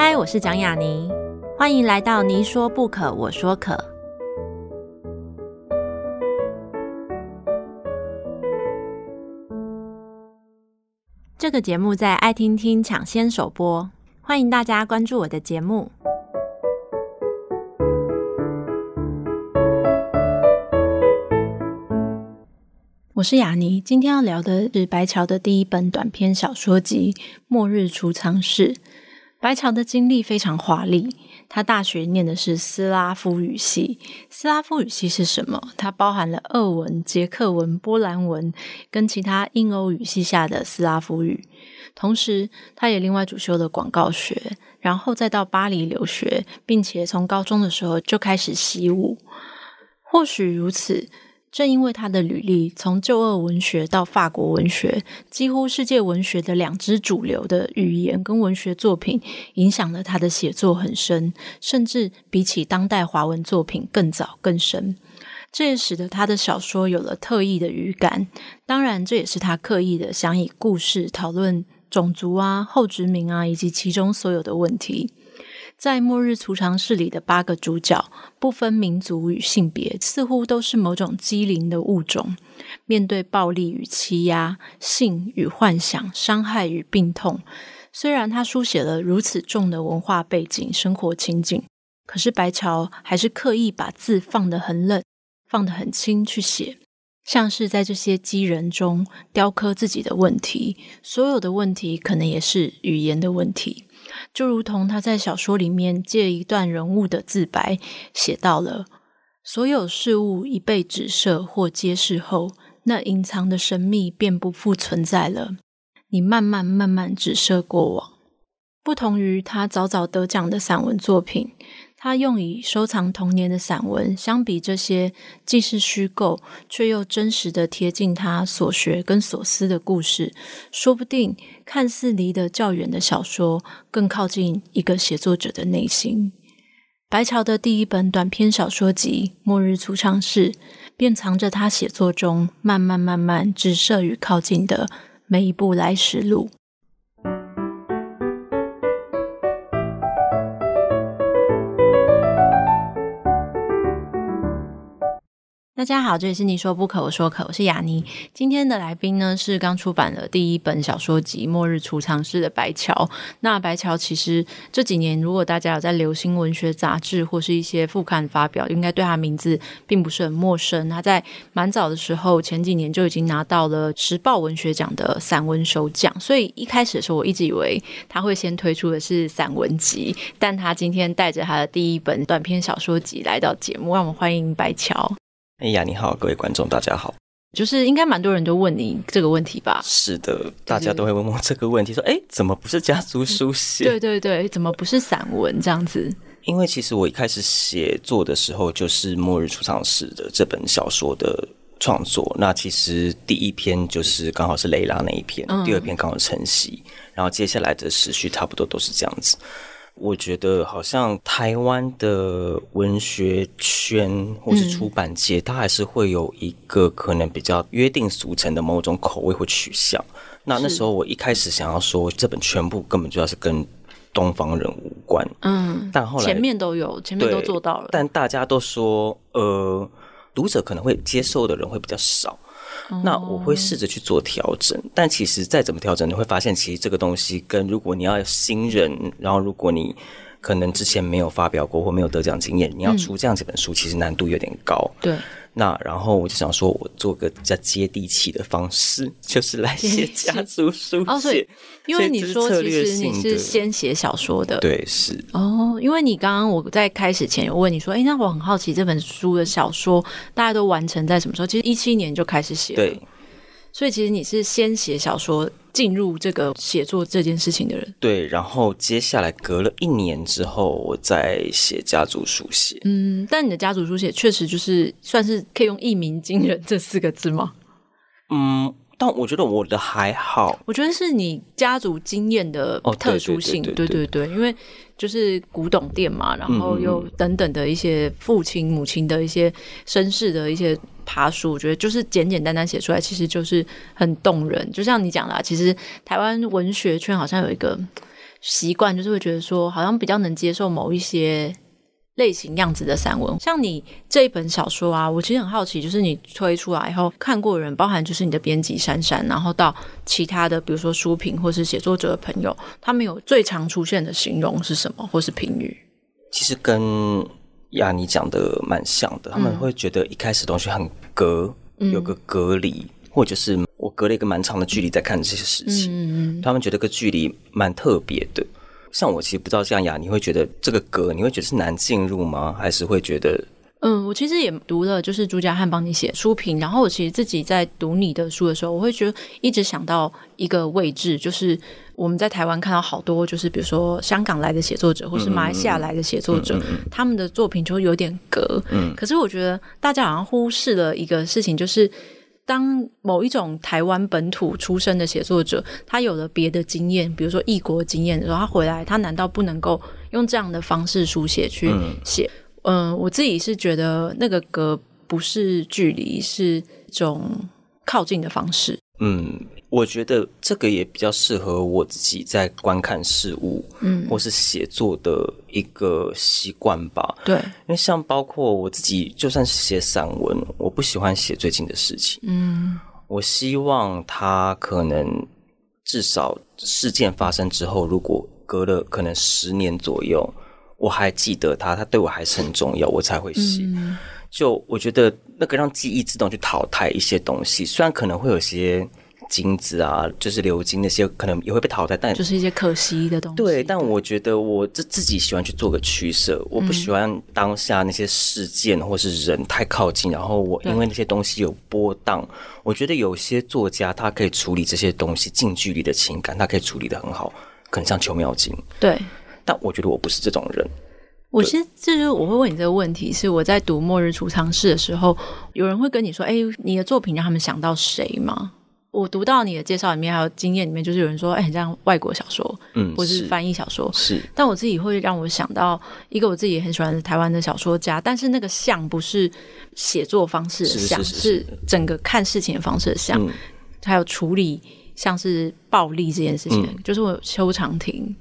嗨，我是蒋雅妮，欢迎来到你说不可，我说可。这个节目在爱听听抢先首播，欢迎大家关注我的节目。我是雅妮，今天要聊的是白桥的第一本短篇小说集《末日储藏室》。白桥的经历非常华丽，他大学念的是斯拉夫语系。斯拉夫语系是什么？它包含了俄文、捷克文、波兰文跟其他印欧语系下的斯拉夫语。同时，他也另外主修了广告学，然后再到巴黎留学，并且从高中的时候就开始习武。或许如此。正因为他的履历，从旧俄文学到法国文学，几乎世界文学的两支主流的语言跟文学作品，影响了他的写作很深，甚至比起当代华文作品更早更深。这也使得他的小说有了特异的语感。当然，这也是他刻意的想以故事讨论种族啊、后殖民啊，以及其中所有的问题。在末日储藏室里的八个主角，不分民族与性别，似乎都是某种机灵的物种。面对暴力与欺压、性与幻想、伤害与病痛，虽然他书写了如此重的文化背景、生活情景，可是白桥还是刻意把字放得很冷，放得很轻去写，像是在这些机人中雕刻自己的问题。所有的问题，可能也是语言的问题。就如同他在小说里面借一段人物的自白写到了：所有事物一被指涉或揭示后，那隐藏的神秘便不复存在了。你慢慢慢慢指涉过往，不同于他早早得奖的散文作品。他用以收藏童年的散文，相比这些既是虚构却又真实的贴近他所学跟所思的故事，说不定看似离得较远的小说，更靠近一个写作者的内心。白桥的第一本短篇小说集《末日储藏室》，便藏着他写作中慢慢慢慢直射与靠近的每一步来时路。大家好，这里是你说不可，我说可，我是雅妮。今天的来宾呢是刚出版的第一本小说集《末日储藏室》的白桥。那白桥其实这几年，如果大家有在流行文学杂志或是一些副刊发表，应该对他名字并不是很陌生。他在蛮早的时候，前几年就已经拿到了时报文学奖的散文首奖。所以一开始的时候，我一直以为他会先推出的是散文集，但他今天带着他的第一本短篇小说集来到节目，让我们欢迎白桥。哎呀，你好，各位观众，大家好。就是应该蛮多人都问你这个问题吧？是的，大家都会问我这个问题，说：“哎，怎么不是家族书 写？对对对，怎么不是散文这样子？”因为其实我一开始写作的时候，就是《末日出场时》的这本小说的创作。那其实第一篇就是刚好是雷拉那一篇，嗯、第二篇刚好晨曦，然后接下来的时序差不多都是这样子。我觉得好像台湾的文学圈或是出版界，它还是会有一个可能比较约定俗成的某种口味或取向。那那时候我一开始想要说，这本全部根本就要是跟东方人无关。嗯，但后来前面都有，前面都做到了。但大家都说，呃，读者可能会接受的人会比较少。那我会试着去做调整，但其实再怎么调整，你会发现，其实这个东西跟如果你要新人，然后如果你可能之前没有发表过或没有得奖经验，你要出这样几本书，其实难度有点高。对。那然后我就想说，我做个比较接地气的方式，就是来写家族书写。哦，所以因为你说，其实你是先写小说的，对，是。哦，因为你刚刚我在开始前有问你说，哎，那我很好奇这本书的小说大家都完成在什么时候？其实一七年就开始写了，对。所以其实你是先写小说进入这个写作这件事情的人，对。然后接下来隔了一年之后，我再写家族书写。嗯，但你的家族书写确实就是算是可以用一鸣惊人这四个字吗？嗯，但我觉得我的还好。我觉得是你家族经验的特殊性，对对对，因为就是古董店嘛，然后又等等的一些父亲母亲的一些身世的一些。爬书，我觉得就是简简单单写出来，其实就是很动人。就像你讲的，其实台湾文学圈好像有一个习惯，就是会觉得说，好像比较能接受某一些类型样子的散文。像你这一本小说啊，我其实很好奇，就是你推出来以后看过的人，包含就是你的编辑珊珊，然后到其他的，比如说书评或是写作者的朋友，他们有最常出现的形容是什么，或是评语？其实跟亚尼讲的蛮像的，他们会觉得一开始东西很隔，嗯、有个隔离，或者是我隔了一个蛮长的距离在看这些事情，嗯、他们觉得个距离蛮特别的。像我其实不知道，像雅你会觉得这个格，你会觉得是难进入吗？还是会觉得？嗯，我其实也读了，就是朱家汉帮你写书评，然后我其实自己在读你的书的时候，我会觉得一直想到一个位置，就是我们在台湾看到好多，就是比如说香港来的写作者，或是马来西亚来的写作者，嗯嗯嗯、他们的作品就有点格。嗯，可是我觉得大家好像忽视了一个事情，就是当某一种台湾本土出身的写作者，他有了别的经验，比如说异国经验的时候，他回来，他难道不能够用这样的方式书写去写？嗯嗯，我自己是觉得那个隔不是距离，是一种靠近的方式。嗯，我觉得这个也比较适合我自己在观看事物，嗯，或是写作的一个习惯吧。对，因为像包括我自己，就算是写散文，我不喜欢写最近的事情。嗯，我希望它可能至少事件发生之后，如果隔了可能十年左右。我还记得它，它对我还是很重要，我才会写。嗯、就我觉得那个让记忆自动去淘汰一些东西，虽然可能会有些金子啊，就是鎏金那些，可能也会被淘汰，但就是一些可惜的东西。对，但我觉得我自自己喜欢去做个取舍，我不喜欢当下那些事件或是人太靠近，然后我因为那些东西有波荡。我觉得有些作家他可以处理这些东西近距离的情感，他可以处理的很好，可能像邱妙金。对。但我觉得我不是这种人。我其实就是我会问你这个问题，是我在读《末日储藏室》的时候，有人会跟你说：“哎，你的作品让他们想到谁吗？”我读到你的介绍里面，还有经验里面，就是有人说：“哎，很像外国小说，嗯，或是翻译小说。”是。但我自己会让我想到一个我自己也很喜欢的台湾的小说家，但是那个像不是写作方式的像，是，整个看事情的方式的像，嗯、还有处理像是暴力这件事情，嗯、就是我邱常婷。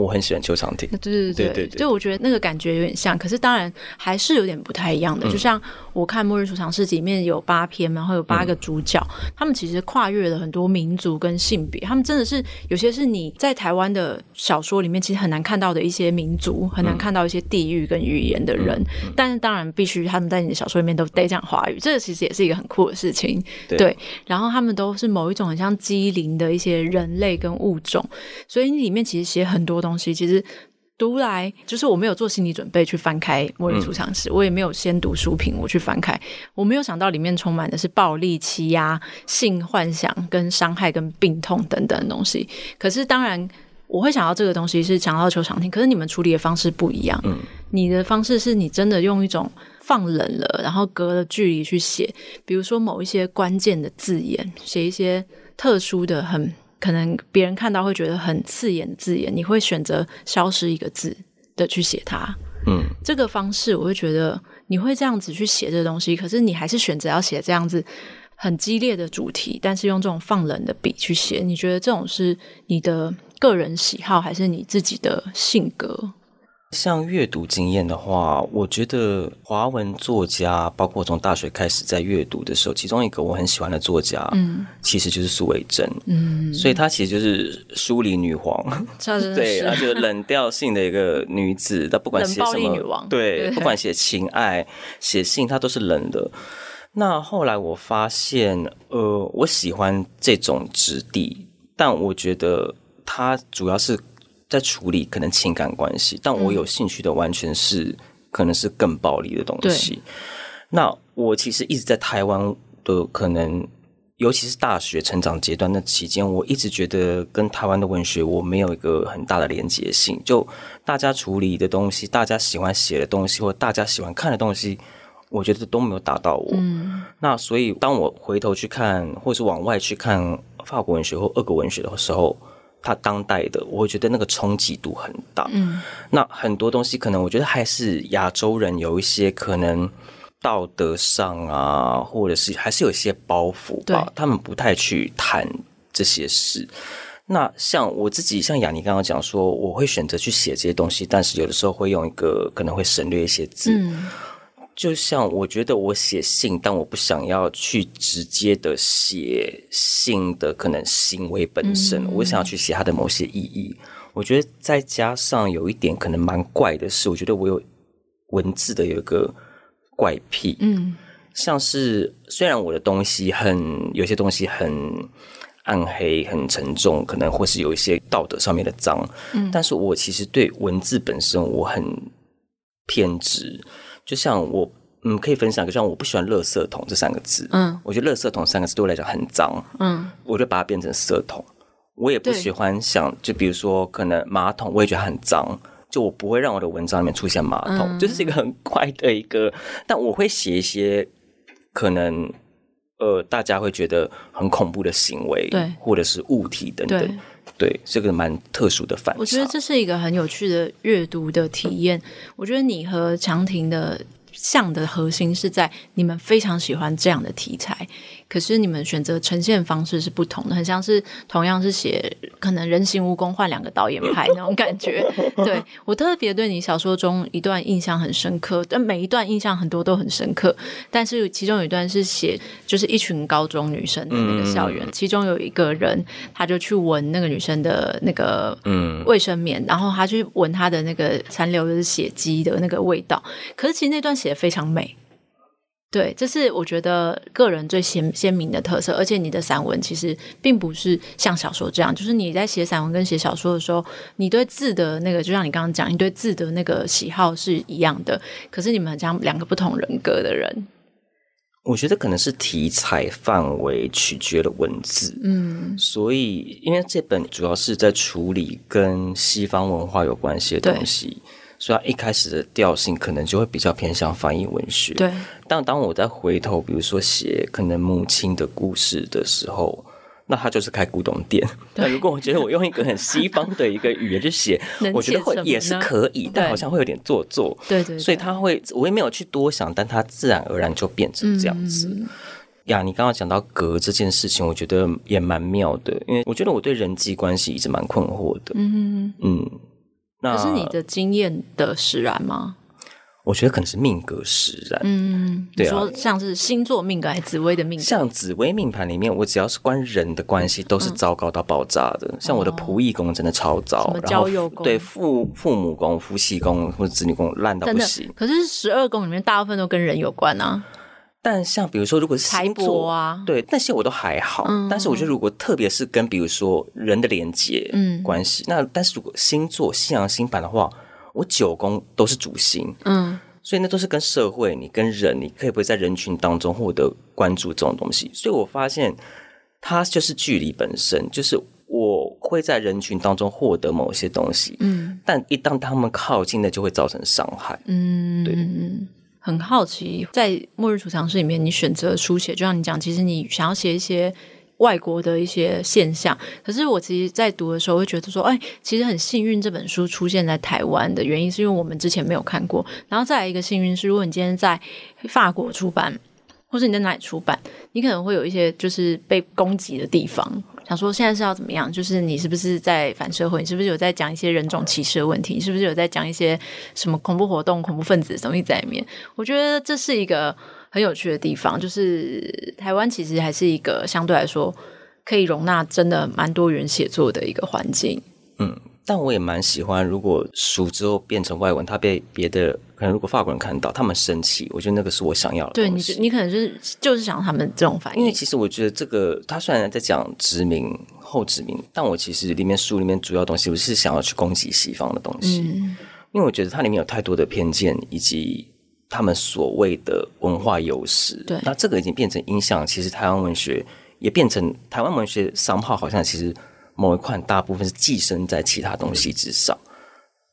我很喜欢邱常婷，对对对对，就我觉得那个感觉有点像，可是当然还是有点不太一样的。嗯、就像我看《末日储藏室》里面有八篇，然后有八个主角，嗯、他们其实跨越了很多民族跟性别，他们真的是有些是你在台湾的小说里面其实很难看到的一些民族，很难看到一些地域跟语言的人。嗯、但是当然必须他们在你的小说里面都得讲华语，这个其实也是一个很酷的事情。对，对，然后他们都是某一种很像机灵的一些人类跟物种，所以你里面其实写很多东西其实读来就是我没有做心理准备去翻开《末日储藏室》，嗯、我也没有先读书评我去翻开，我没有想到里面充满的是暴力、欺压、性幻想、跟伤害、跟病痛等等的东西。可是当然我会想到这个东西是想到邱常听，可是你们处理的方式不一样。嗯，你的方式是你真的用一种放冷了，然后隔了距离去写，比如说某一些关键的字眼，写一些特殊的很。可能别人看到会觉得很刺眼的字眼，你会选择消失一个字的去写它。嗯，这个方式我会觉得你会这样子去写这个东西，可是你还是选择要写这样子很激烈的主题，但是用这种放冷的笔去写。你觉得这种是你的个人喜好，还是你自己的性格？像阅读经验的话，我觉得华文作家，包括从大学开始在阅读的时候，其中一个我很喜欢的作家，嗯，其实就是苏维珍，嗯，所以她其实就是书里女皇 对，她就是冷调性的一个女子，她不管写什么，女王对，对不管写情爱、写信，她都是冷的。那后来我发现，呃，我喜欢这种质地，但我觉得她主要是。在处理可能情感关系，但我有兴趣的完全是、嗯、可能是更暴力的东西。那我其实一直在台湾的可能，尤其是大学成长阶段那期间，我一直觉得跟台湾的文学我没有一个很大的连结性。就大家处理的东西，大家喜欢写的东西，或大家喜欢看的东西，我觉得都没有打到我。嗯、那所以当我回头去看，或是往外去看法国文学或俄国文学的时候。他当代的，我会觉得那个冲击度很大。嗯，那很多东西可能我觉得还是亚洲人有一些可能道德上啊，或者是还是有一些包袱吧，对他们不太去谈这些事。那像我自己，像雅尼刚刚讲说，我会选择去写这些东西，但是有的时候会用一个可能会省略一些字。嗯，就像我觉得我写信，但我不想要去直接的写信的可能行为本身，嗯、我想要去写它的某些意义。我觉得再加上有一点可能蛮怪的是，我觉得我有文字的有一个怪癖。嗯，像是虽然我的东西很有些东西很。暗黑很沉重，可能或是有一些道德上面的脏，嗯，但是我其实对文字本身我很偏执，就像我嗯可以分享一个，像我不喜欢“垃圾桶”这三个字，嗯，我觉得“垃圾桶”三个字对我来讲很脏，嗯，我就把它变成“色桶”，我也不喜欢想，就比如说可能马桶，我也觉得很脏，就我不会让我的文章里面出现马桶，嗯，就是一个很怪的一个，但我会写一些可能。呃，大家会觉得很恐怖的行为，对，或者是物体等等，对，这个蛮特殊的反。我觉得这是一个很有趣的阅读的体验。我觉得你和长亭的像的核心是在你们非常喜欢这样的题材。可是你们选择呈现方式是不同的，很像是同样是写可能人形蜈蚣换两个导演拍那种感觉。对，我特别对你小说中一段印象很深刻，但每一段印象很多都很深刻。但是其中有一段是写就是一群高中女生的那个校园，嗯、其中有一个人他就去闻那个女生的那个嗯卫生棉，然后他去闻她的那个残留的血迹的那个味道。可是其实那段写得非常美。对，这是我觉得个人最鲜鲜明的特色，而且你的散文其实并不是像小说这样，就是你在写散文跟写小说的时候，你对字的那个，就像你刚刚讲，你对字的那个喜好是一样的，可是你们像两个不同人格的人。我觉得可能是题材范围取决了文字，嗯，所以因为这本主要是在处理跟西方文化有关系的东西。所以，他一开始的调性可能就会比较偏向翻译文学。对。但当我再回头，比如说写可能母亲的故事的时候，那他就是开古董店。那如果我觉得我用一个很西方的一个语言去写，我觉得会也是可以，但好像会有点做作。对对。所以他会，我也没有去多想，但他自然而然就变成这样子。嗯、呀，你刚刚讲到格这件事情，我觉得也蛮妙的，因为我觉得我对人际关系一直蛮困惑的。嗯嗯。可是你的经验的使然吗？我觉得可能是命格使然。嗯，对啊，说像是星座命格还是紫薇的命格？像紫薇命盘里面，我只要是关人的关系，都是糟糕到爆炸的。嗯、像我的仆役宫真的超糟，什么交友宫？对，父父母宫、夫妻宫或者子女宫烂到不行。可是十二宫里面大部分都跟人有关啊。但像比如说，如果是星座啊，对那些我都还好。嗯、但是我觉得，如果特别是跟比如说人的连接嗯关系，那但是如果星座西洋星盘的话，我九宫都是主星，嗯，所以那都是跟社会，你跟人，你可以不会在人群当中获得关注这种东西。所以我发现，它就是距离本身，就是我会在人群当中获得某些东西，嗯，但一旦他们靠近那，就会造成伤害，嗯，对。很好奇，在《末日储藏室》里面，你选择书写，就像你讲，其实你想要写一些外国的一些现象。可是我其实，在读的时候会觉得说，哎，其实很幸运，这本书出现在台湾的原因，是因为我们之前没有看过。然后再来一个幸运是，如果你今天在法国出版，或是你在哪里出版，你可能会有一些就是被攻击的地方。想说现在是要怎么样？就是你是不是在反社会？你是不是有在讲一些人种歧视的问题？你是不是有在讲一些什么恐怖活动、恐怖分子的东西在里面？我觉得这是一个很有趣的地方。就是台湾其实还是一个相对来说可以容纳真的蛮多元写作的一个环境。嗯。但我也蛮喜欢，如果书之后变成外文，它被别的可能如果法国人看到，他们生气，我觉得那个是我想要的。对你，你可能就是就是想他们这种反应。因为其实我觉得这个，他虽然在讲殖民后殖民，但我其实里面书里面主要东西，我是想要去攻击西方的东西，嗯、因为我觉得它里面有太多的偏见，以及他们所谓的文化优势。对，那这个已经变成影响，其实台湾文学也变成台湾文学商号，好像其实。某一块大部分是寄生在其他东西之上，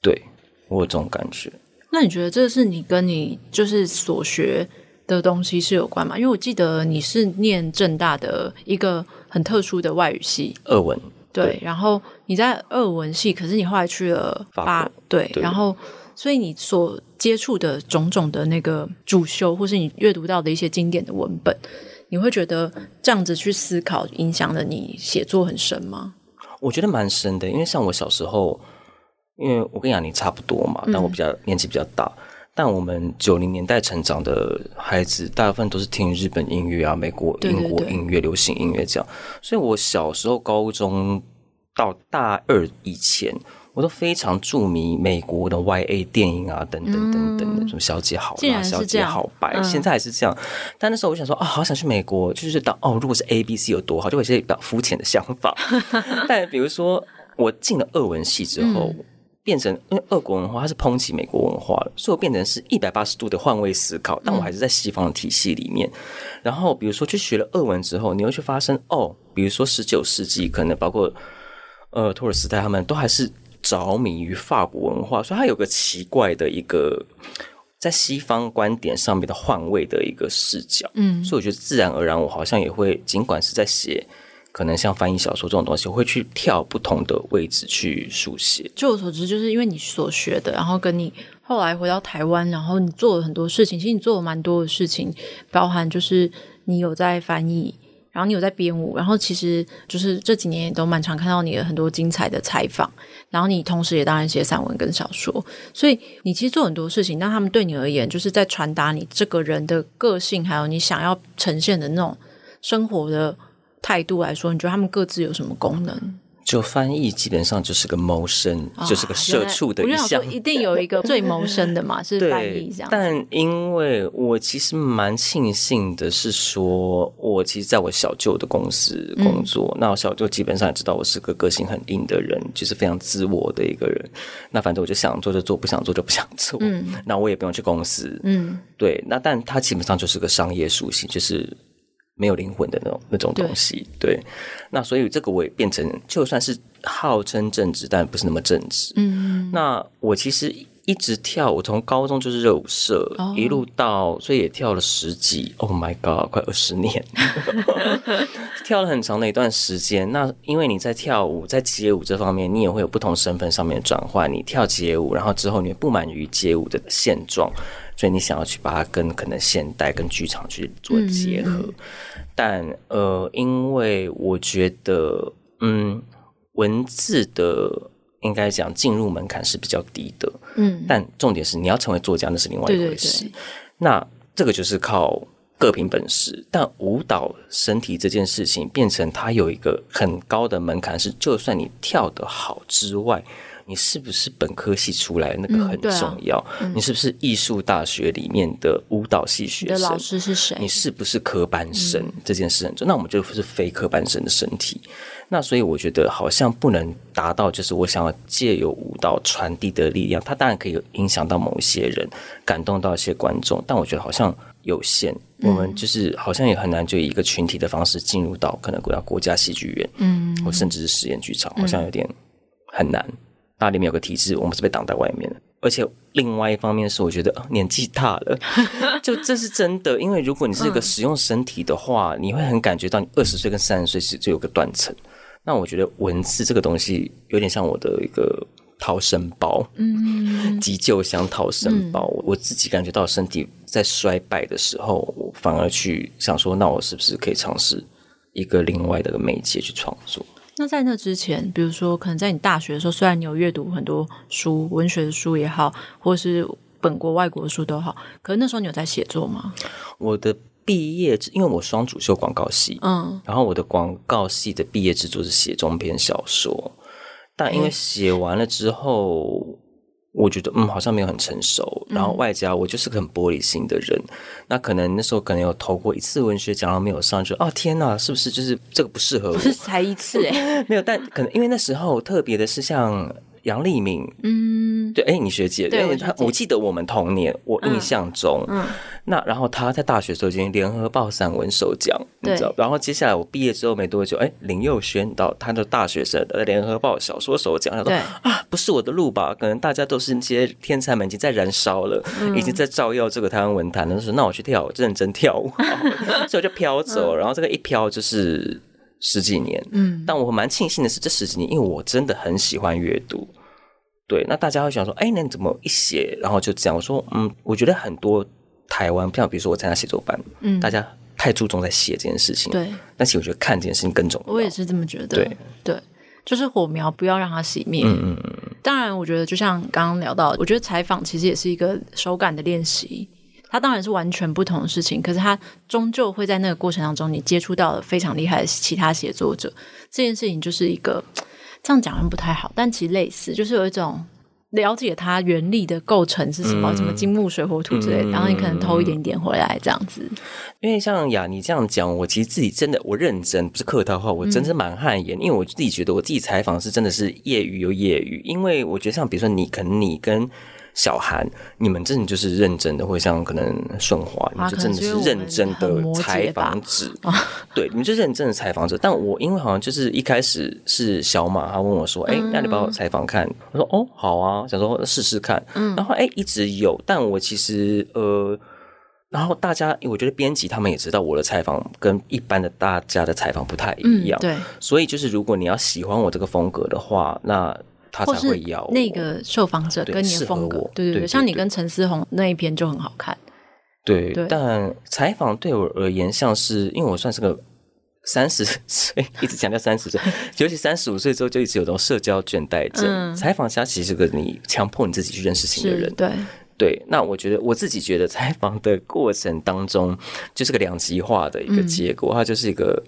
对，我有这种感觉。那你觉得这是你跟你就是所学的东西是有关吗？因为我记得你是念正大的一个很特殊的外语系，俄文。对，对，然后你在俄文系，可是你后来去了法国，对，对，然后所以你所接触的种种的那个主修，或是你阅读到的一些经典的文本，你会觉得这样子去思考影响了你写作很深吗？我觉得蛮深的，因为像我小时候，因为我跟雅妮差不多嘛，但我比较、嗯、年纪比较大。但我们九零年代成长的孩子，大部分都是听日本音乐啊、美国、英国音乐、流行音乐这样。所以我小时候高中到大二以前，我都非常著迷美国的 YA 电影啊，等等等等的，什么小姐好辣、小姐好白，现在还是这样。但那时候我想说，啊，好想去美国，就是当哦，如果是 ABC 有多好，就会有些比较肤浅的想法。但比如说，我进了俄文系之后。变成因为俄国文化它是抨击美国文化，所以我变成是一百八十度的换位思考。但我还是在西方的体系里面。嗯、然后比如说去学了俄文之后，你会去发生哦，比如说十九世纪可能包括呃托尔斯泰他们都还是着迷于法国文化，所以它有个奇怪的一个在西方观点上面的换位的一个视角。嗯，所以我觉得自然而然我好像也会，尽管是在写。可能像翻译小说这种东西，我会去跳不同的位置去书写。据我所知，就是因为你所学的，然后跟你后来回到台湾，然后你做了很多事情。其实你做了蛮多的事情，包含就是你有在翻译，然后你有在编舞，然后其实就是这几年也都蛮常看到你的很多精彩的采访。然后你同时也当然写散文跟小说，所以你其实做很多事情。但他们对你而言，就是在传达你这个人的个性，还有你想要呈现的那种生活的。态度来说，你觉得他们各自有什么功能？就翻译基本上就是个谋生，哦、就是个社畜的一项。一定有一个最谋生的嘛，是翻译这样。但因为我其实蛮庆幸的是说，我其实在我小舅的公司工作，嗯、那我小舅基本上也知道我是个个性很硬的人，就是非常自我的一个人。那反正我就想做就做，不想做就不想做。嗯，那我也不用去公司。嗯，对。那但他基本上就是个商业属性，就是。没有灵魂的那种那种东西，对，对。那所以这个我也变成，就算是号称正直，但不是那么正直。嗯。那我其实一直跳，我从高中就是热舞社，哦、一路到，所以也跳了十几。Oh my god，快二十年，跳了很长的一段时间。那因为你在跳舞，在街舞这方面，你也会有不同身份上面的转换。你跳街舞，然后之后你不满于街舞的现状。所以你想要去把它跟可能现代跟剧场去做结合，嗯、但呃，因为我觉得，嗯，文字的应该讲进入门槛是比较低的，嗯，但重点是你要成为作家那是另外一回事。对对对，那这个就是靠各凭本事，但舞蹈身体这件事情变成它有一个很高的门槛，是就算你跳得好之外。你是不是本科系出来？那个很重要。嗯啊嗯、你是不是艺术大学里面的舞蹈系学生？你的老师是谁？你是不是科班生？嗯、这件事很重要。那我们就是非科班生的身体。那所以我觉得好像不能达到，就是我想要借由舞蹈传递的力量。它当然可以影响到某些人，感动到一些观众，但我觉得好像有限。嗯、我们就是好像也很难就以一个群体的方式进入到可能国家国家戏剧院，嗯，或甚至是实验剧场，好像有点很难。那里面有个体制，我们是被挡在外面的。而且另外一方面是，我觉得年纪大了，就这是真的。因为如果你是一个使用身体的话，嗯、你会很感觉到你二十岁跟三十岁是就有个断层。那我觉得文字这个东西有点像我的一个逃生包，嗯，急救箱逃生包。嗯、我自己感觉到身体在衰败的时候，我反而去想说，那我是不是可以尝试一个另外的媒介去创作？那在那之前，比如说，可能在你大学的时候，虽然你有阅读很多书，文学的书也好，或是本国外国的书都好，可是那时候你有在写作吗？我的毕业，因为我双主修广告系，嗯，然后我的广告系的毕业制作是写中篇小说，但因为写完了之后。我觉得嗯，好像没有很成熟，然后外加我就是个很玻璃心的人，嗯、那可能那时候可能有投过一次文学奖，然后没有上就，哦天哪，是不是就是这个不适合我？不 是才一次哎，没有，但可能因为那时候特别的是像。杨丽敏，嗯，对，哎，你学姐，对，她，我记得我们同年，我印象中，嗯，那然后她在大学时候已经联合报散文首奖，你知道，然后接下来我毕业之后没多久，哎，林佑轩到他的大学生的联合报小说首奖，他说啊，不是我的路吧？可能大家都是那些天才们已经在燃烧了，已经在照耀这个台湾文坛了，说那我去跳，认真跳舞，所以我就飘走，然后这个一飘就是。十几年，嗯，但我蛮庆幸的是，这十几年，因为我真的很喜欢阅读。对，那大家会想说，哎，那你怎么一写，然后就这样？我说，嗯，我觉得很多台湾，像比如说我参加写作班，嗯，大家太注重在写这件事情，对。但其实我觉得看这件事情更重要。我也是这么觉得。对对。就是火苗不要让它熄灭。嗯嗯嗯。当然，我觉得就像刚刚聊到，我觉得采访其实也是一个手感的练习。它当然是完全不同的事情，可是它终究会在那个过程当中，你接触到了非常厉害的其他写作者。这件事情就是一个 这样讲很不太好，但其实类似，就是有一种。了解它原理的构成是什么，什么金木水火土之类的，然后你可能偷一点点回来这样子。因为像雅你这样讲，我其实自己真的我认真，不是客套话，我真是蛮汗颜。因为我自己觉得我自己采访是真的是业余又业余，因为我觉得像比如说你，可能你跟。小韩，你们真的就是认真的，会像可能顺华，你们就真的是认真的采访者。对，你们就认真的采访者。但我因为好像就是一开始是小马，他问我说：“哎、嗯，那你帮我采访看？”我说：“哦，好啊，想说试试看。嗯”然后哎，一直有，但我其实呃，然后大家，我觉得编辑他们也知道我的采访跟一般的大家的采访不太一样，嗯、对，所以就是如果你要喜欢我这个风格的话，那。他才会要那个受访者跟你的风格，对对对，像你跟陈思宏那一篇就很好看。对，对但采访对我而言，像是因为我算是个三十岁，一直强调三十岁，尤其三十五岁之后就一直有这种社交倦怠症。嗯、采访其实是个你强迫你自己去认识新的人。对对，那我觉得我自己觉得采访的过程当中就是个两极化的一个结果，嗯、它就是一个。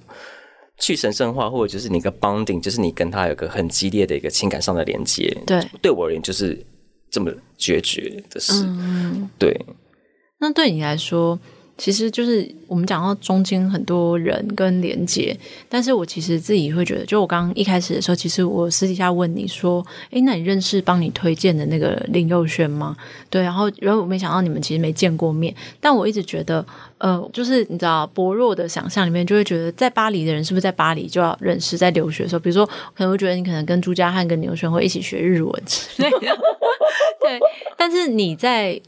去神圣化，或者就是你一个 bonding，就是你跟他有个很激烈的一个情感上的连接。对，对我而言就是这么决绝的事。嗯，对。那对你来说？其实就是我们讲到中间很多人跟连结，但是我其实自己会觉得，就我刚刚一开始的时候，其实我私底下问你说，诶，那你认识帮你推荐的那个林佑轩吗？对，然后然后我没想到你们其实没见过面，但我一直觉得，呃，就是你知道薄弱的想象里面，就会觉得在巴黎的人是不是在巴黎就要认识？在留学的时候，比如说可能会觉得你可能跟朱家汉跟林佑轩会一起学日文之类的，对，但是你在。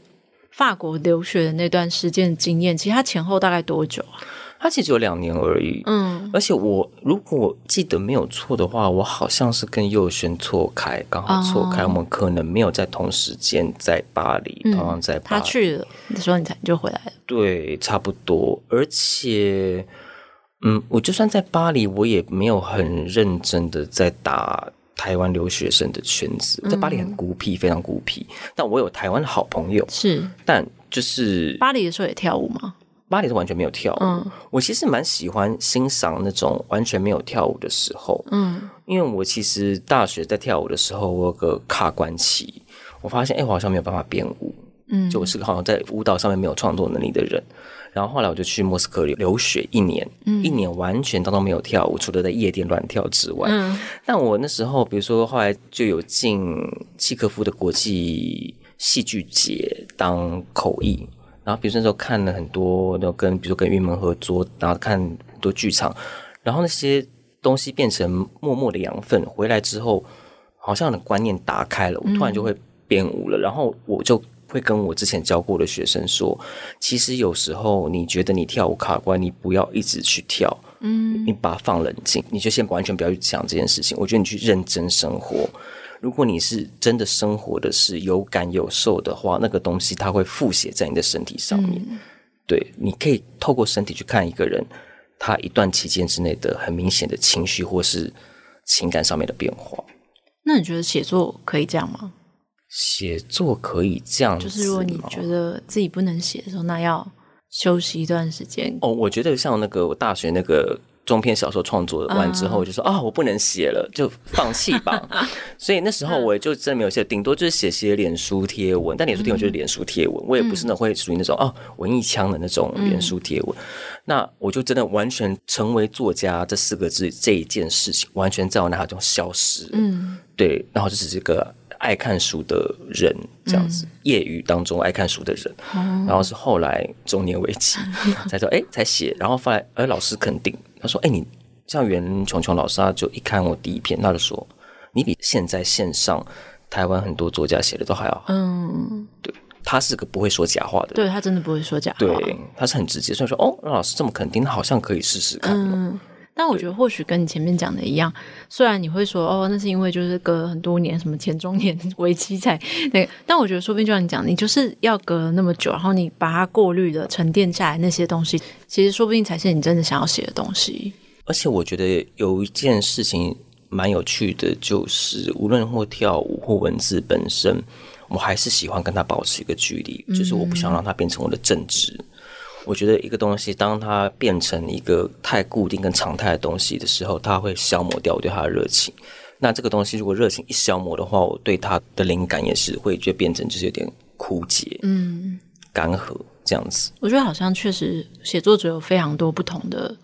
法国留学的那段时间的经验，其实他前后大概多久啊？他其实有两年而已。嗯，而且我如果记得没有错的话，我好像是跟佑轩错开，刚好错开，哦、我们可能没有在同时间在巴黎，同样在巴黎。他去了的时候，你才你就回来了。对，差不多。而且，嗯，我就算在巴黎，我也没有很认真的在打。台湾留学生的圈子在巴黎很孤僻，嗯、非常孤僻。但我有台湾的好朋友，是，但就是巴黎的时候也跳舞吗？巴黎是完全没有跳舞。嗯，我其实蛮喜欢欣赏那种完全没有跳舞的时候。嗯，因为我其实大学在跳舞的时候，我有个卡关期，我发现哎、欸，我好像没有办法编舞。嗯，就我是个好像在舞蹈上面没有创作能力的人。然后后来我就去莫斯科留学一年，嗯、一年完全当中没有跳舞，除了在夜店乱跳之外。嗯、但我那时候，比如说后来就有进契科夫的国际戏剧节当口译，然后比如说那时候看了很多，那跟比如说跟云门合作，然后看很多剧场，然后那些东西变成默默的养分，回来之后好像的观念打开了，我突然就会编舞了，嗯、然后我就。会跟我之前教过的学生说，其实有时候你觉得你跳舞卡关，你不要一直去跳，嗯，你把它放冷静，你就先完全不要去想这件事情。我觉得你去认真生活，如果你是真的生活的是有感有受的话，那个东西它会复写在你的身体上面。嗯、对，你可以透过身体去看一个人，他一段期间之内的很明显的情绪或是情感上面的变化。那你觉得写作可以这样吗？写作可以这样子，就是如果你觉得自己不能写的时候，那要休息一段时间。哦，我觉得像那个我大学那个中篇小说创作完之后，就说啊、我不能写了，就放弃吧。所以那时候我也就真的没有写，顶多就是写写脸书贴文。但脸书贴文就是脸书贴文，嗯、我也不是那会属于那种哦文艺腔的那种脸书贴文。嗯、那我就真的完全成为作家这四个字这一件事情，完全在我脑海中消失。嗯，对，然后就只是个。爱看书的人这样子，嗯、业余当中爱看书的人，嗯、然后是后来中年危机 才说，哎，才写，然后后来，哎，老师肯定，他说，哎，你像袁琼琼老师，他就一看我第一篇，他就说，你比现在线上台湾很多作家写的都还要好。嗯，对，他是个不会说假话的人，对他真的不会说假话，对，他是很直接，所以说，哦，让老师这么肯定，好像可以试试看。嗯但我觉得或许跟你前面讲的一样，虽然你会说哦，那是因为就是隔了很多年，什么前中年 危机才那个，但我觉得说不定就像你讲，你就是要隔了那么久，然后你把它过滤的沉淀下来那些东西，其实说不定才是你真的想要写的东西。而且我觉得有一件事情蛮有趣的，就是无论或跳舞或文字本身，我还是喜欢跟他保持一个距离，就是我不想让它变成我的正职。嗯、我觉得一个东西，当它变成一个太固定跟常态的东西的时候，它会消磨掉我对它的热情。那这个东西如果热情一消磨的话，我对它的灵感也是会就变成就是有点枯竭，嗯，干涸这样子。我觉得好像确实写作者有非常多不同的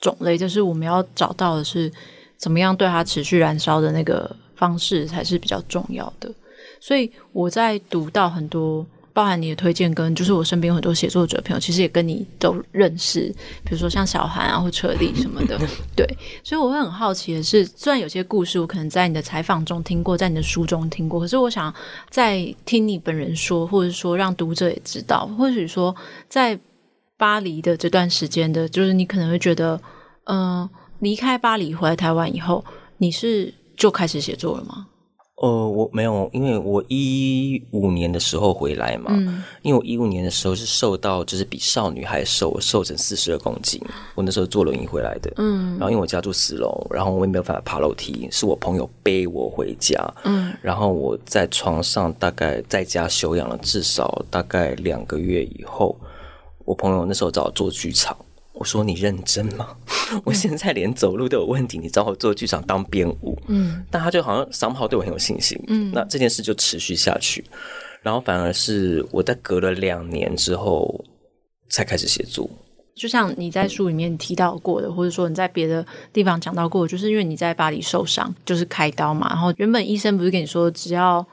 种类，就是我们要找到的是。怎么样对它持续燃烧的那个方式才是比较重要的。所以我在读到很多，包含你的推荐，跟就是我身边有很多写作者朋友，其实也跟你都认识，比如说像小韩啊或车力什么的。对，所以我会很好奇的是，虽然有些故事我可能在你的采访中听过，在你的书中听过，可是我想在听你本人说，或者说让读者也知道，或许说在巴黎的这段时间的，就是你可能会觉得，嗯、呃。离开巴黎回来台湾以后，你是就开始写作了吗？呃，我没有，因为我一五年的时候回来嘛，嗯、因为我一五年的时候是瘦到就是比少女还瘦，我瘦成四十二公斤，我那时候坐轮椅回来的，嗯，然后因为我家住四楼，然后我也没有办法爬楼梯，是我朋友背我回家，嗯，然后我在床上大概在家休养了至少大概两个月以后，我朋友那时候找我做剧场。我说你认真吗？我现在连走路都有问题，你找我做剧场当编舞，嗯，但他就好像商号对我很有信心，嗯，那这件事就持续下去，然后反而是我在隔了两年之后才开始写作。就像你在书里面提到过的，或者说你在别的地方讲到过，就是因为你在巴黎受伤，就是开刀嘛，然后原本医生不是跟你说只要。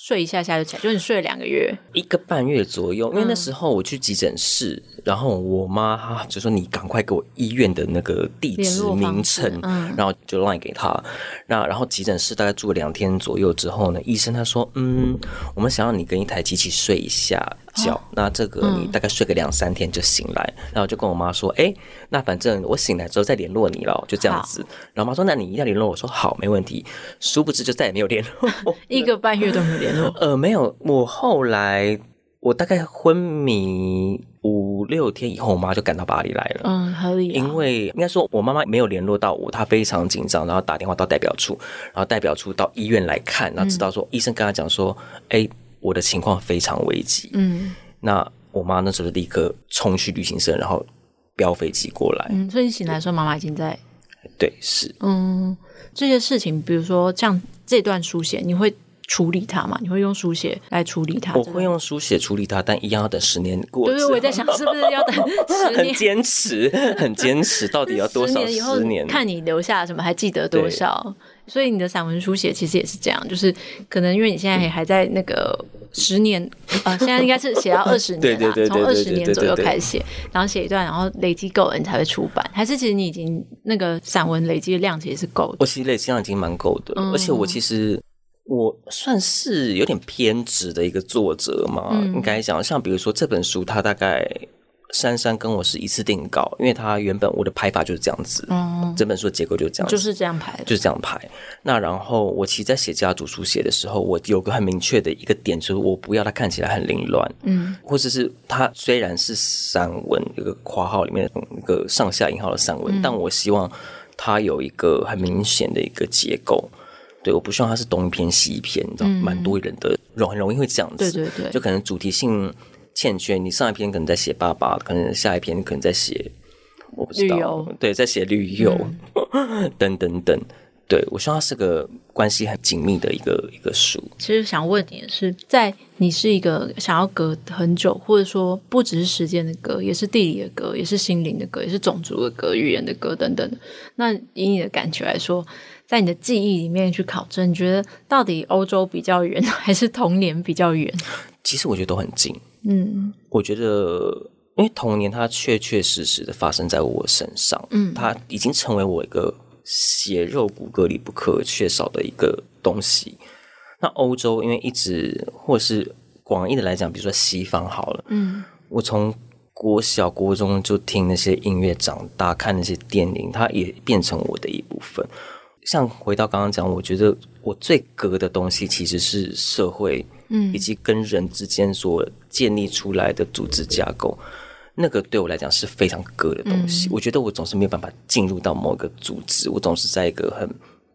睡一下下就起来，就你睡了两个月，一个半月左右。因为那时候我去急诊室，嗯、然后我妈哈就说：“你赶快给我医院的那个地址名称。”嗯，然后就 line 给他。那然后急诊室大概住了两天左右之后呢，医生他说：“嗯，我们想要你跟一台机器睡一下。”觉，那这个你大概睡个两三天就醒来，嗯、然后就跟我妈说，哎，那反正我醒来之后再联络你了，就这样子。然后妈说，那你一定要联络我，说好，没问题。殊不知就再也没有联络，一个半月都没有联络。呃，没有，我后来我大概昏迷五六天以后，我妈就赶到巴黎来了。嗯，合理。因为应该说我妈妈没有联络到我，她非常紧张，然后打电话到代表处，然后代表处到医院来看，然后知道说、嗯、医生跟她讲说，哎。我的情况非常危急，嗯，那我妈那时候就立刻冲去旅行社，然后飙飞机过来，嗯，所以你醒来的时候，妈妈已经在，对，是，嗯，这些事情，比如说像这段书写，你会处理它吗？你会用书写来处理它？我会用书写处理它，但一样要等十年过。对对，我在想是不是要等十年？很坚持，很坚持，到底要多少十年以后？十年？看你留下什么，还记得多少？所以你的散文书写其实也是这样，就是可能因为你现在也还在那个十年啊、呃，现在应该是写到 二十年了，从二十年左右开始写，然后写一段，然后累积够了，你才会出版。还是其实你已经那个散文累积的量其实是够的？我其实累积量已经蛮够的，嗯、而且我其实我算是有点偏执的一个作者嘛，嗯、应该讲像比如说这本书，它大概。珊珊跟我是一次定稿，因为他原本我的排法就是这样子，嗯，这本书的结构就是这样子，就是这样排，就是这样排。那然后我其实，在写家族书写的时候，我有个很明确的一个点，就是我不要它看起来很凌乱，嗯，或者是它虽然是散文，一个括号里面一个上下引号的散文，嗯，但我希望它有一个很明显的一个结构。对，我不希望它是东一篇西一篇，你知道，蛮、嗯、多人的容很容易会这样子，对对对，就可能主题性。欠缺，你上一篇可能在写爸爸，可能下一篇可能在写我不知道，游对，在写旅游、嗯、等等等。对，我希望它是个关系很紧密的一个一个书。其实想问你的是，在你是一个想要隔很久，或者说不只是时间的隔，也是地理的隔，也是心灵的隔，也是种族的隔，语言的隔等等。那以你的感觉来说，在你的记忆里面去考证，你觉得到底欧洲比较远，还是童年比较远？其实我觉得都很近。嗯，我觉得，因为童年它确确实实的发生在我身上，嗯，它已经成为我一个血肉骨骼里不可缺少的一个东西。那欧洲，因为一直或是广义的来讲，比如说西方好了，嗯，我从国小国中就听那些音乐长大，看那些电影，它也变成我的一部分。像回到刚刚讲，我觉得我最隔的东西其实是社会。嗯，以及跟人之间所建立出来的组织架构，那个对我来讲是非常割的东西。嗯、我觉得我总是没有办法进入到某个组织，我总是在一个很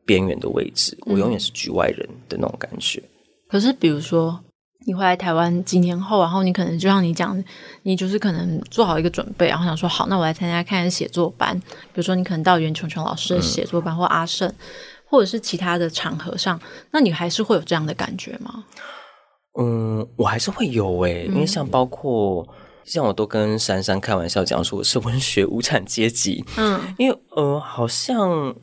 边缘的位置，我永远是局外人的那种感觉。嗯、可是，比如说你回来台湾几年后，然后你可能就像你讲，你就是可能做好一个准备，然后想说好，那我来参加看看写作班。比如说，你可能到袁琼琼老师的写作班，嗯、或阿胜，或者是其他的场合上，那你还是会有这样的感觉吗？嗯，我还是会有诶、欸，因为像包括。像我都跟珊珊开玩笑讲说我是文学无产阶级，嗯，因为呃，好像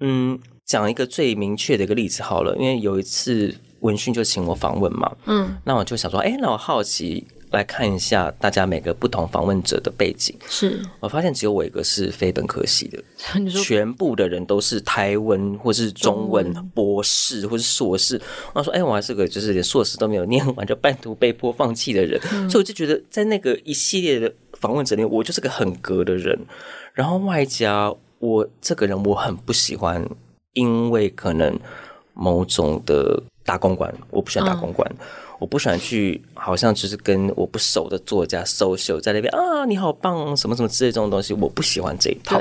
嗯，讲一个最明确的一个例子好了，因为有一次文讯就请我访问嘛，嗯，那我就想说，哎，那我好奇。来看一下大家每个不同访问者的背景，是我发现只有我一个是非本科系的，全部的人都是台文或是中文博士或是硕士。我说，哎，我还是个就是连硕士都没有念完就半途被迫放弃的人，嗯、所以我就觉得在那个一系列的访问者里面，我就是个很格的人。然后外加我这个人我很不喜欢，因为可能某种的大公关，我不喜欢大公关。嗯我不喜欢去，好像就是跟我不熟的作家 social 在那边啊，你好棒，什么什么之类这种东西，我不喜欢这一套。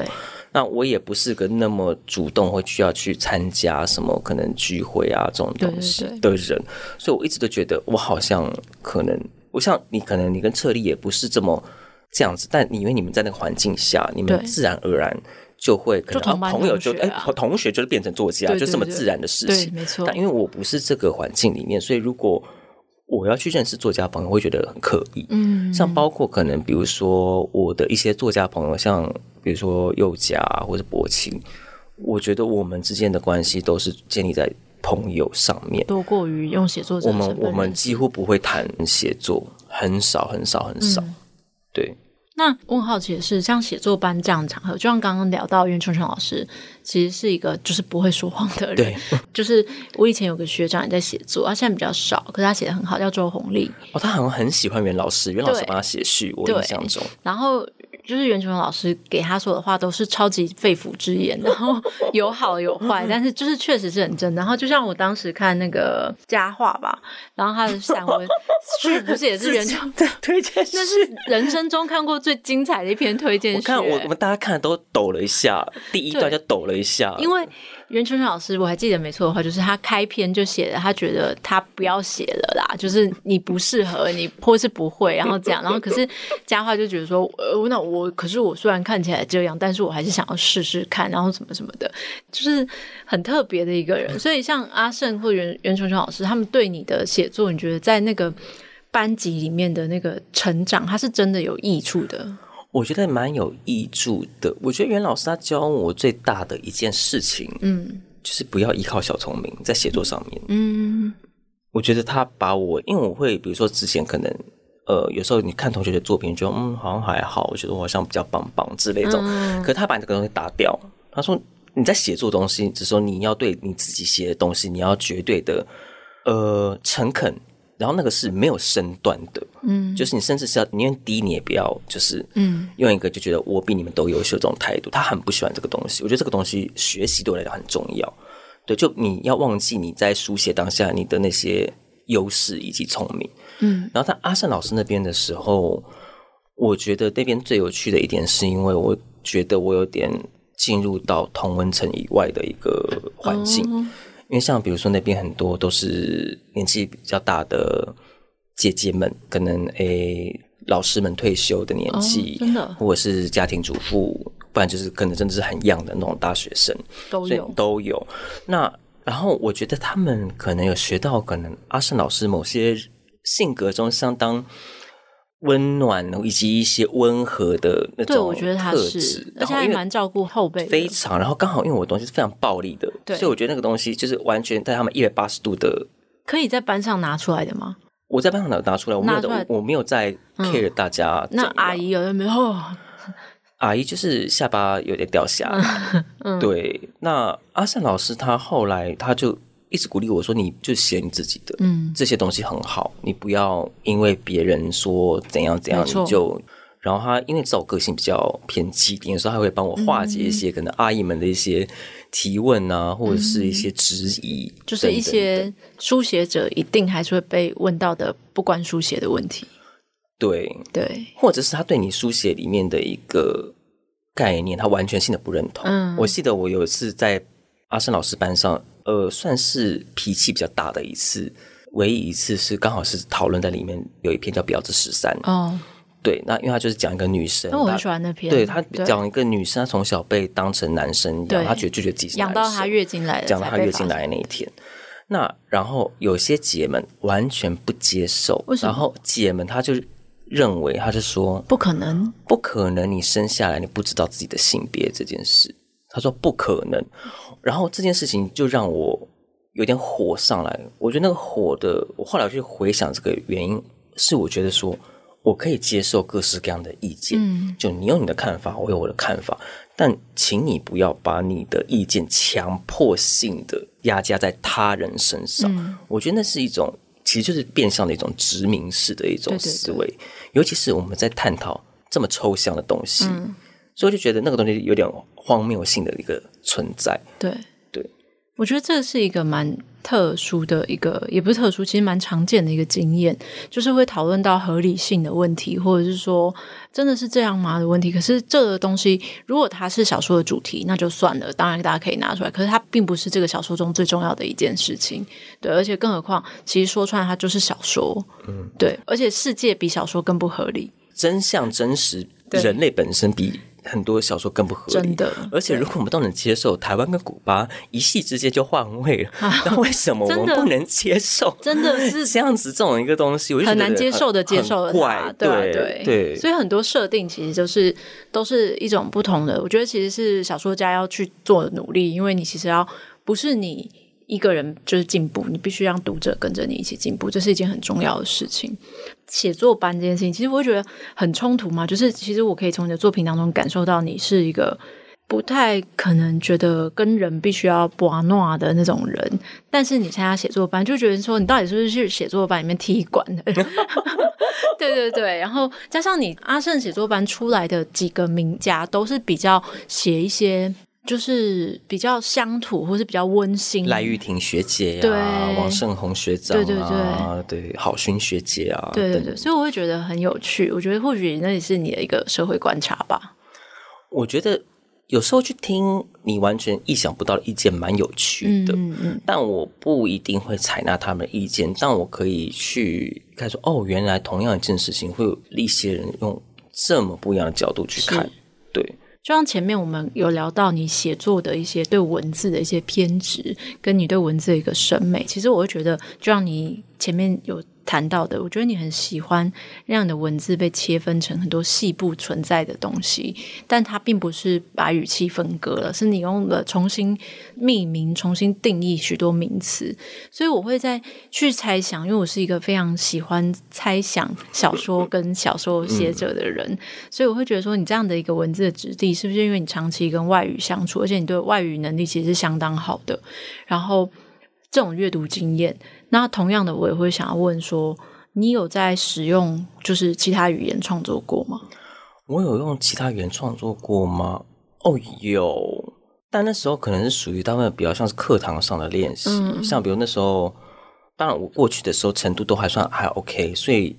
那我也不是个那么主动会需要去参加什么可能聚会啊这种东西的人，所以我一直都觉得我好像可能，我像你，可能你跟彻立也不是这么这样子，但因为你们在那个环境下，你们自然而然就会可能朋友就哎，同学就是变成作家，就这么自然的事情，没错。但因为我不是这个环境里面，所以如果我要去认识作家朋友，会觉得很刻意。嗯，像包括可能，比如说我的一些作家朋友，像比如说佑嘉或者柏青，我觉得我们之间的关系都是建立在朋友上面，多过于用写作者。我们我们几乎不会谈写作，很少很少很少。嗯、对。那我很好奇的是，像写作班这样的场合，就像刚刚聊到袁春春老师，其实是一个就是不会说谎的人。对，就是我以前有个学长也在写作，他现在比较少，可是他写的很好，叫周鸿立。哦，他好像很喜欢袁老师，袁老师帮他写序，我印象中。然后。就是袁琼琼老师给他说的话都是超级肺腑之言，然后 有好有坏，但是就是确实是很真。然后就像我当时看那个佳话吧，然后他的散文 序不是也是袁琼推荐，那是人生中看过最精彩的一篇推荐序。我看我我们大家看都抖了一下，第一段就抖了一下，因为。袁琼琼老师，我还记得没错的话，就是他开篇就写了，他觉得他不要写了啦，就是你不适合，你或是不会，然后这样，然后可是佳话就觉得说，呃，那我可是我虽然看起来这样，但是我还是想要试试看，然后什么什么的，就是很特别的一个人。所以像阿胜或袁袁琼琼老师，他们对你的写作，你觉得在那个班级里面的那个成长，他是真的有益处的？我觉得蛮有益处的。我觉得袁老师他教我最大的一件事情，嗯，就是不要依靠小聪明在写作上面。嗯，我觉得他把我，因为我会比如说之前可能，呃，有时候你看同学的作品，觉得嗯好像还好，我觉得我好像比较棒棒之类这种。嗯，可是他把这个东西打掉，他说你在写作东西，只是说你要对你自己写的东西，你要绝对的呃诚恳。然后那个是没有身段的，嗯，就是你甚至是要宁愿低，你也不要就是，嗯，用一个就觉得我比你们都优秀这种态度，他很不喜欢这个东西。我觉得这个东西学习对我来讲很重要，对，就你要忘记你在书写当下你的那些优势以及聪明，嗯。然后在阿胜老师那边的时候，我觉得那边最有趣的一点是因为我觉得我有点进入到同温层以外的一个环境。哦因为像比如说那边很多都是年纪比较大的姐姐们，可能诶老师们退休的年纪，哦，真的，或者是家庭主妇，不然就是可能真的是很 young 的那种大学生，都有都有。那然后我觉得他们可能有学到，可能阿胜老师某些性格中相当。温暖以及一些温和的那种特质，对，我觉得他是，而且还蛮照顾后辈，非常。然后刚好因为我的东西是非常暴力的，对，所以我觉得那个东西就是完全在他们一百八十度的，可以在班上拿出来的吗？我在班上拿拿出来，我没有的，我没有在 care 大家。那阿姨有没有？阿姨就是下巴有点掉下来。嗯，对。那阿善老师他后来他就。一直鼓励我说：“你就写你自己的，嗯，这些东西很好，你不要因为别人说怎样怎样你就。然后他因为这种个性比较偏激，有时候他会帮我化解一些可能阿姨们的一些提问啊，或者是一些质疑，就是一些书写者一定还是会被问到的不关书写的问题。对对，或者是他对你书写里面的一个概念，他完全性的不认同。嗯，我记得我有一次在。阿胜老师班上，呃，算是脾气比较大的一次，唯一一次是刚好是讨论在里面有一篇叫《婊子十三》哦。对，那因为他就是讲一个女生，那我很喜欢那篇。对他讲一个女生，她从小被当成男生养，她觉得就觉得自己养到她月经来，讲到她月经来的那一天。那然后有些姐们完全不接受，然后姐们她就认为，她就说不可能，不可能，你生下来你不知道自己的性别这件事。她说不可能，然后这件事情就让我有点火上来。我觉得那个火的，我后来去回想这个原因，是我觉得说。我可以接受各式各样的意见，嗯，就你有你的看法，我有我的看法，但请你不要把你的意见强迫性的压加在他人身上。嗯，我觉得那是一种，其实就是变相的一种殖民式的一种思维，对对对，尤其是我们在探讨这么抽象的东西，嗯，所以我就觉得那个东西有点荒谬性的一个存在。对对，我觉得这是一个蛮。特殊的一个也不是特殊，其实蛮常见的一个经验，就是会讨论到合理性的问题，或者是说真的是这样吗的问题。可是这个东西，如果它是小说的主题，那就算了，当然大家可以拿出来。可是它并不是这个小说中最重要的一件事情，对。而且更何况，其实说穿了，它就是小说，嗯，对。而且世界比小说更不合理，真相真实，人类本身比。很多小说更不合理，真的。而且如果我们都能接受台湾跟古巴一夕之间就换位了，那为什么我们不能接受？真的是这样子，这种一个东西，很难接受的接受了怪，对对对，对。所以很多设定其实就是都是一种不同的。我觉得其实是小说家要去做的努力，因为你其实要不是你一个人就是进步，你必须让读者跟着你一起进步，这是一件很重要的事情。写作班这件事情，其实我会觉得很冲突嘛。就是其实我可以从你的作品当中感受到，你是一个不太可能觉得跟人必须要玩闹的那种人。但是你参加写作班，就觉得说你到底是不是去写作班里面踢馆的？对对对。然后加上你阿胜写作班出来的几个名家，都是比较写一些。就是比较乡土，或是比较温馨。赖玉婷学姐呀、啊，王胜宏学长、啊，对对对，对郝勋学姐啊，对对对，所以我会觉得很有趣。我觉得或许那也是你的一个社会观察吧。我觉得有时候去听你完全意想不到的意见，蛮有趣的。嗯嗯，但我不一定会采纳他们的意见，但我可以去看说，哦，原来同样一件事情，会有一些人用这么不一样的角度去看，对。就像前面我们有聊到你写作的一些对文字的一些偏执，跟你对文字的一个审美，其实我会觉得，就像你前面有。谈到的，我觉得你很喜欢让你的文字被切分成很多细部存在的东西，但它并不是把语气分割了，是你用了重新命名、重新定义许多名词。所以我会在去猜想，因为我是一个非常喜欢猜想小说跟小说写者的人，嗯、所以我会觉得说，你这样的一个文字的质地，是不是因为你长期跟外语相处，而且你对外语能力其实是相当好的，然后这种阅读经验。那同样的，我也会想要问说，你有在使用就是其他语言创作过吗？我有用其他语言创作过吗？哦，有，但那时候可能是属于他们比较像是课堂上的练习，嗯、像比如那时候，当然我过去的时候程度都还算还 OK，所以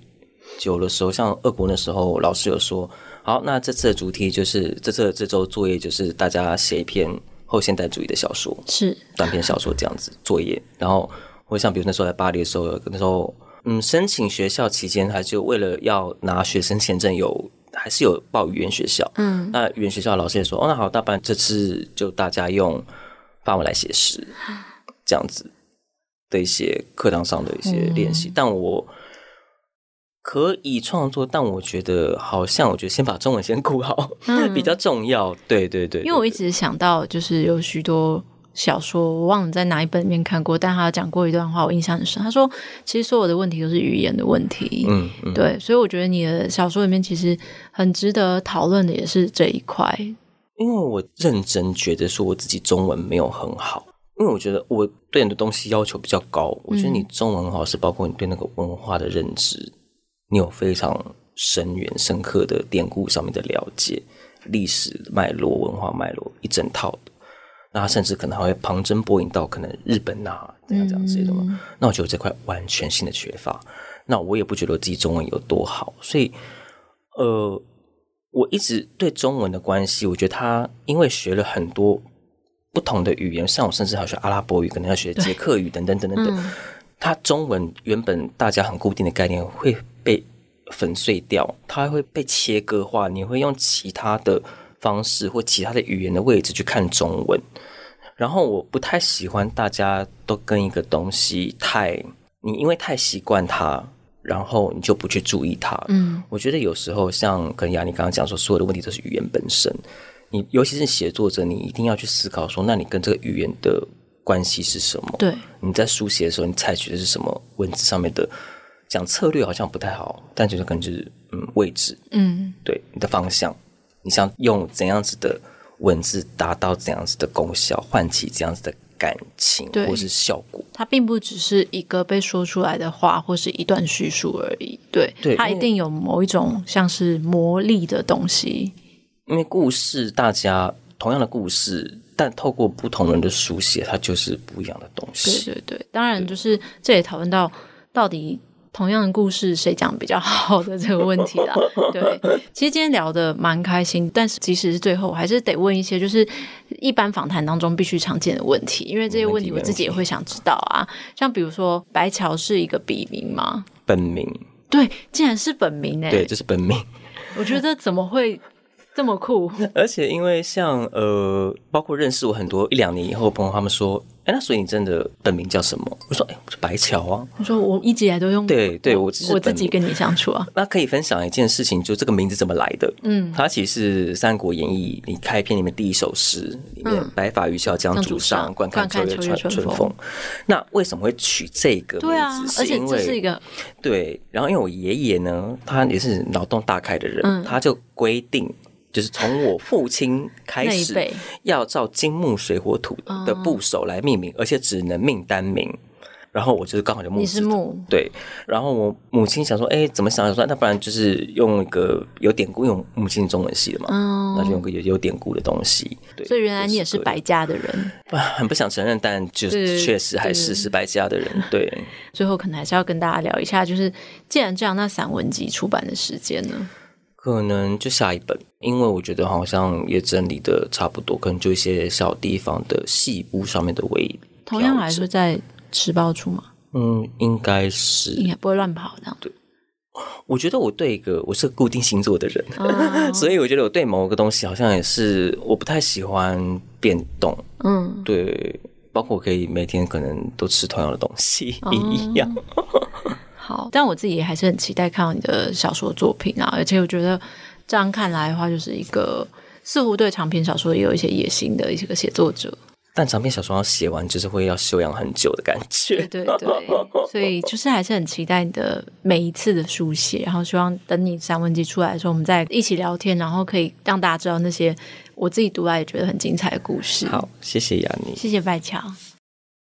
久的时候，像俄国那时候，老师有说，好，那这次的主题就是这次这周作业就是大家写一篇后现代主义的小说，是短篇小说这样子作业，然后。我像比如那时候在巴黎的时候，那时候嗯，申请学校期间，还是为了要拿学生签证有，还是有报语言学校。嗯，那语言学校老师也说，哦，那好，大半这次就大家用法文来写诗，这样子的一些课堂上的一些练习。嗯、但我可以创作，但我觉得好像我觉得先把中文先顾好，嗯、比较重要。对对对，对，因为我一直想到就是有许多。小说我忘了在哪一本里面看过，但他讲过一段话，我印象很深。他说：“其实所有的问题都是语言的问题。嗯”嗯，对，所以我觉得你的小说里面其实很值得讨论的也是这一块。因为我认真觉得说我自己中文没有很好，因为我觉得我对很多东西要求比较高。我觉得你中文很好是包括你对那个文化的认知，嗯、你有非常深远、深刻的典故上面的了解，历史脉络、文化脉络一整套的。那他甚至可能还会旁征博引到可能日本呐、啊，这样这样之类的嘛。嗯、那我觉得这块完全性的缺乏。那我也不觉得自己中文有多好，所以呃，我一直对中文的关系，我觉得他因为学了很多不同的语言，像我甚至还要学阿拉伯语，可能要学捷克语等等等等等。嗯、它中文原本大家很固定的概念会被粉碎掉，它会被切割化，你会用其他的方式或其他的语言的位置去看中文。然后我不太喜欢大家都跟一个东西太，你因为太习惯它，然后你就不去注意它。嗯，我觉得有时候像跟雅妮刚刚讲说，所有的问题都是语言本身。你尤其是写作者，你一定要去思考说，那你跟这个语言的关系是什么？对，你在书写的时候，你采取的是什么文字上面的？讲策略好像不太好，但就是可能就是嗯位置，嗯，对，你的方向，你想用怎样子的。文字达到怎样子的功效，唤起这样子的感情，或是效果。它并不只是一个被说出来的话，或是一段叙述而已。对，对，它一定有某一种像是魔力的东西。因为故事，大家同样的故事，但透过不同人的书写，它就是不一样的东西。对对对，当然就是这也讨论到到底。同样的故事，谁讲比较好的这个问题啦？对，其实今天聊得蛮开心，但是即使是最后，我还是得问一些，就是一般访谈当中必须常见的问题，因为这些问题我自己也会想知道啊。像比如说，白乔是一个笔名吗？本名。对，竟然是本名哎！对，这是本名。我觉得怎么会这么酷？而且因为像呃，包括认识我很多一两年以后的朋友，他们说。哎，那所以你真的本名叫什么？我说，哎，我是白乔啊。我说，我一直以来都用对对，我我自己跟你相处啊。那可以分享一件事情，就这个名字怎么来的？嗯，它其实是《三国演义》你开篇里面第一首诗里面，“白发渔樵江渚上，观看秋月春春风。”那为什么会取这个名字？对啊，而且这是一个对。然后因为我爷爷呢，他也是脑洞大开的人，他就规定。就是从我 父亲开始，要照金木水火土的部首来命名，而且只能命单名。然后我就是刚好就木，你是木对。然后我母亲想说，哎，怎么想说？那不然就是用一个有典故，用母亲中文系的嘛，那就用个有有典故的东西。对，所以原来你也是白家的人，很不想承认，但就是确实还是是白家的人。对，最后可能还是要跟大家聊一下，就是既然这样，那散文集出版的时间呢？可能就下一本，因为我觉得好像也整理的差不多，可能就一些小地方的细部上面的微。同样还是在时报出吗？嗯，应该是，应该不会乱跑这样。对，我觉得我对一个我是个固定星座的人，哦、所以我觉得我对某个东西好像也是我不太喜欢变动。嗯，对，包括我可以每天可能都吃同样的东西一样。好，但我自己还是很期待看到你的小说作品啊！而且我觉得这样看来的话，就是一个似乎对长篇小说也有一些野心的一些个写作者。但长篇小说要写完，就是会要修养很久的感觉。对对，所以就是还是很期待你的每一次的书写，然后希望等你散文集出来的时候，我们再一起聊天，然后可以让大家知道那些我自己读来也觉得很精彩的故事。好，谢谢雅妮，谢谢白乔。